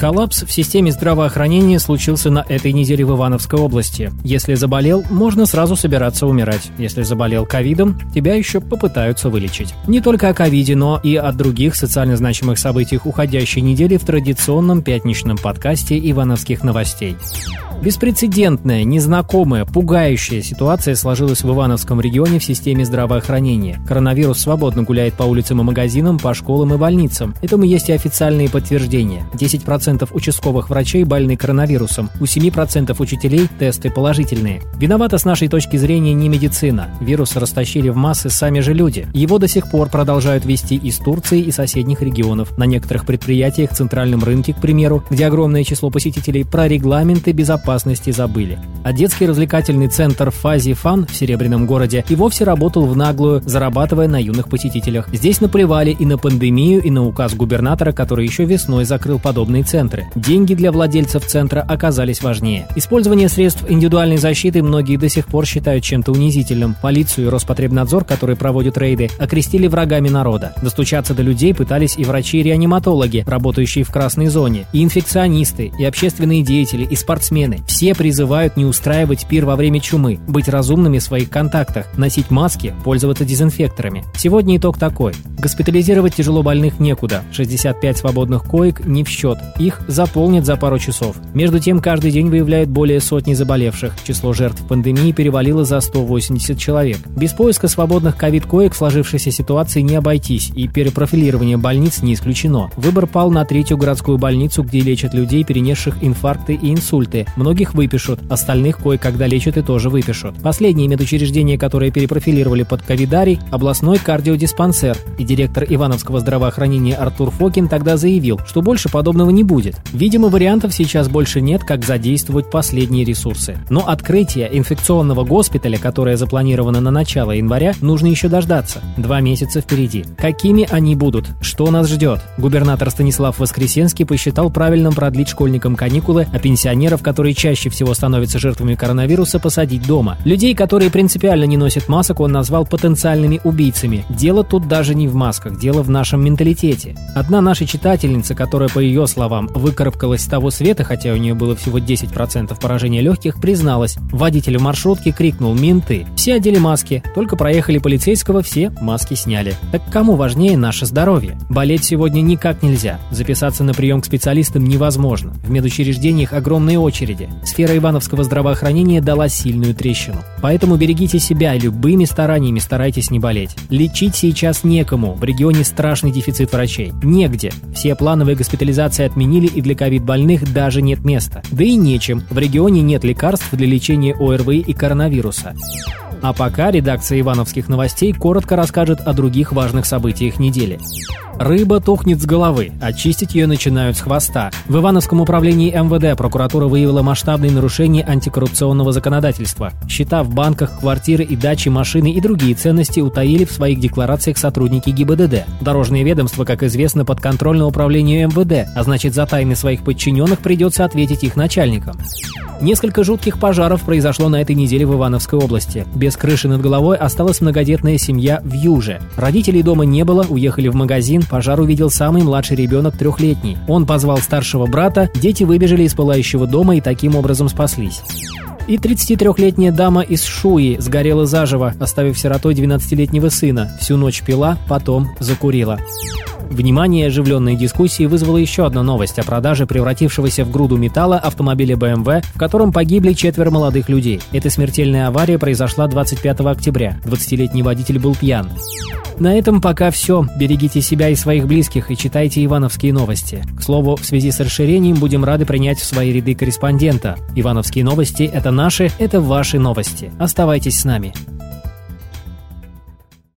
Коллапс в системе здравоохранения случился на этой неделе в Ивановской области. Если заболел, можно сразу собираться умирать. Если заболел ковидом, тебя еще попытаются вылечить. Не только о ковиде, но и о других социально значимых событиях уходящей недели в традиционном пятничном подкасте «Ивановских новостей». Беспрецедентная, незнакомая, пугающая ситуация сложилась в Ивановском регионе в системе здравоохранения. Коронавирус свободно гуляет по улицам и магазинам, по школам и больницам. Этому есть и официальные подтверждения. 10% участковых врачей больны коронавирусом, у 7% учителей тесты положительные. Виновата с нашей точки зрения не медицина. Вирус растащили в массы сами же люди. Его до сих пор продолжают вести из Турции и соседних регионов. На некоторых предприятиях, центральном рынке, к примеру, где огромное число посетителей, про регламенты безопасности забыли. А детский развлекательный центр «Фази Фан» в Серебряном городе и вовсе работал в наглую, зарабатывая на юных посетителях. Здесь наплевали и на пандемию, и на указ губернатора, который еще весной закрыл подобные центры. Деньги для владельцев центра оказались важнее. Использование средств индивидуальной защиты многие до сих пор считают чем-то унизительным. Полицию и Роспотребнадзор, которые проводят рейды, окрестили врагами народа. Достучаться до людей пытались и врачи-реаниматологи, работающие в красной зоне, и инфекционисты, и общественные деятели, и спортсмены. Все призывают не устраивать пир во время чумы, быть разумными в своих контактах, носить маски, пользоваться дезинфекторами. Сегодня итог такой. Госпитализировать тяжело больных некуда. 65 свободных коек не в счет. Их заполнят за пару часов. Между тем, каждый день выявляют более сотни заболевших. Число жертв пандемии перевалило за 180 человек. Без поиска свободных ковид-коек в сложившейся ситуации не обойтись, и перепрофилирование больниц не исключено. Выбор пал на третью городскую больницу, где лечат людей, перенесших инфаркты и инсульты. Многих выпишут, остальных кое-когда лечат и тоже выпишут. Последнее медучреждение, которое перепрофилировали под ковидарий, областной кардиодиспансер, и директор Ивановского здравоохранения Артур Фокин тогда заявил, что больше подобного не будет. Видимо, вариантов сейчас больше нет, как задействовать последние ресурсы. Но открытие инфекционного госпиталя, которое запланировано на начало января, нужно еще дождаться. Два месяца впереди. Какими они будут? Что нас ждет? Губернатор Станислав Воскресенский посчитал правильным продлить школьникам каникулы, а пенсионеров, которые чаще всего становятся жертвами коронавируса, посадить дома. Людей, которые принципиально не носят масок, он назвал потенциальными убийцами. Дело тут даже не в масках, дело в нашем менталитете. Одна наша читательница, которая, по ее словам, выкарабкалась с того света, хотя у нее было всего 10% поражения легких, призналась. Водитель в маршрутке крикнул «Менты!». Все одели маски, только проехали полицейского, все маски сняли. Так кому важнее наше здоровье? Болеть сегодня никак нельзя. Записаться на прием к специалистам невозможно. В медучреждениях огромные очереди сфера ивановского здравоохранения дала сильную трещину. Поэтому берегите себя любыми стараниями старайтесь не болеть. Лечить сейчас некому, в регионе страшный дефицит врачей. Негде. Все плановые госпитализации отменили и для ковид-больных даже нет места. Да и нечем, в регионе нет лекарств для лечения ОРВИ и коронавируса. А пока редакция Ивановских новостей коротко расскажет о других важных событиях недели. Рыба тухнет с головы, очистить ее начинают с хвоста. В Ивановском управлении МВД прокуратура выявила масштабные нарушения антикоррупционного законодательства. Счета в банках, квартиры и дачи, машины и другие ценности утаили в своих декларациях сотрудники ГИБДД. Дорожное ведомство, как известно, подконтрольно управлению МВД, а значит за тайны своих подчиненных придется ответить их начальникам. Несколько жутких пожаров произошло на этой неделе в Ивановской области. Без крыши над головой осталась многодетная семья в Юже. Родителей дома не было, уехали в магазин, пожар увидел самый младший ребенок трехлетний. Он позвал старшего брата, дети выбежали из пылающего дома и таким образом спаслись. И 33-летняя дама из Шуи сгорела заживо, оставив сиротой 12-летнего сына. Всю ночь пила, потом закурила. Внимание оживленной дискуссии вызвала еще одна новость о продаже превратившегося в груду металла автомобиля BMW, в котором погибли четверо молодых людей. Эта смертельная авария произошла 25 октября. 20-летний водитель был пьян. На этом пока все. Берегите себя и своих близких и читайте ивановские новости. К слову, в связи с расширением будем рады принять в свои ряды корреспондента. Ивановские новости – это наши, это ваши новости. Оставайтесь с нами.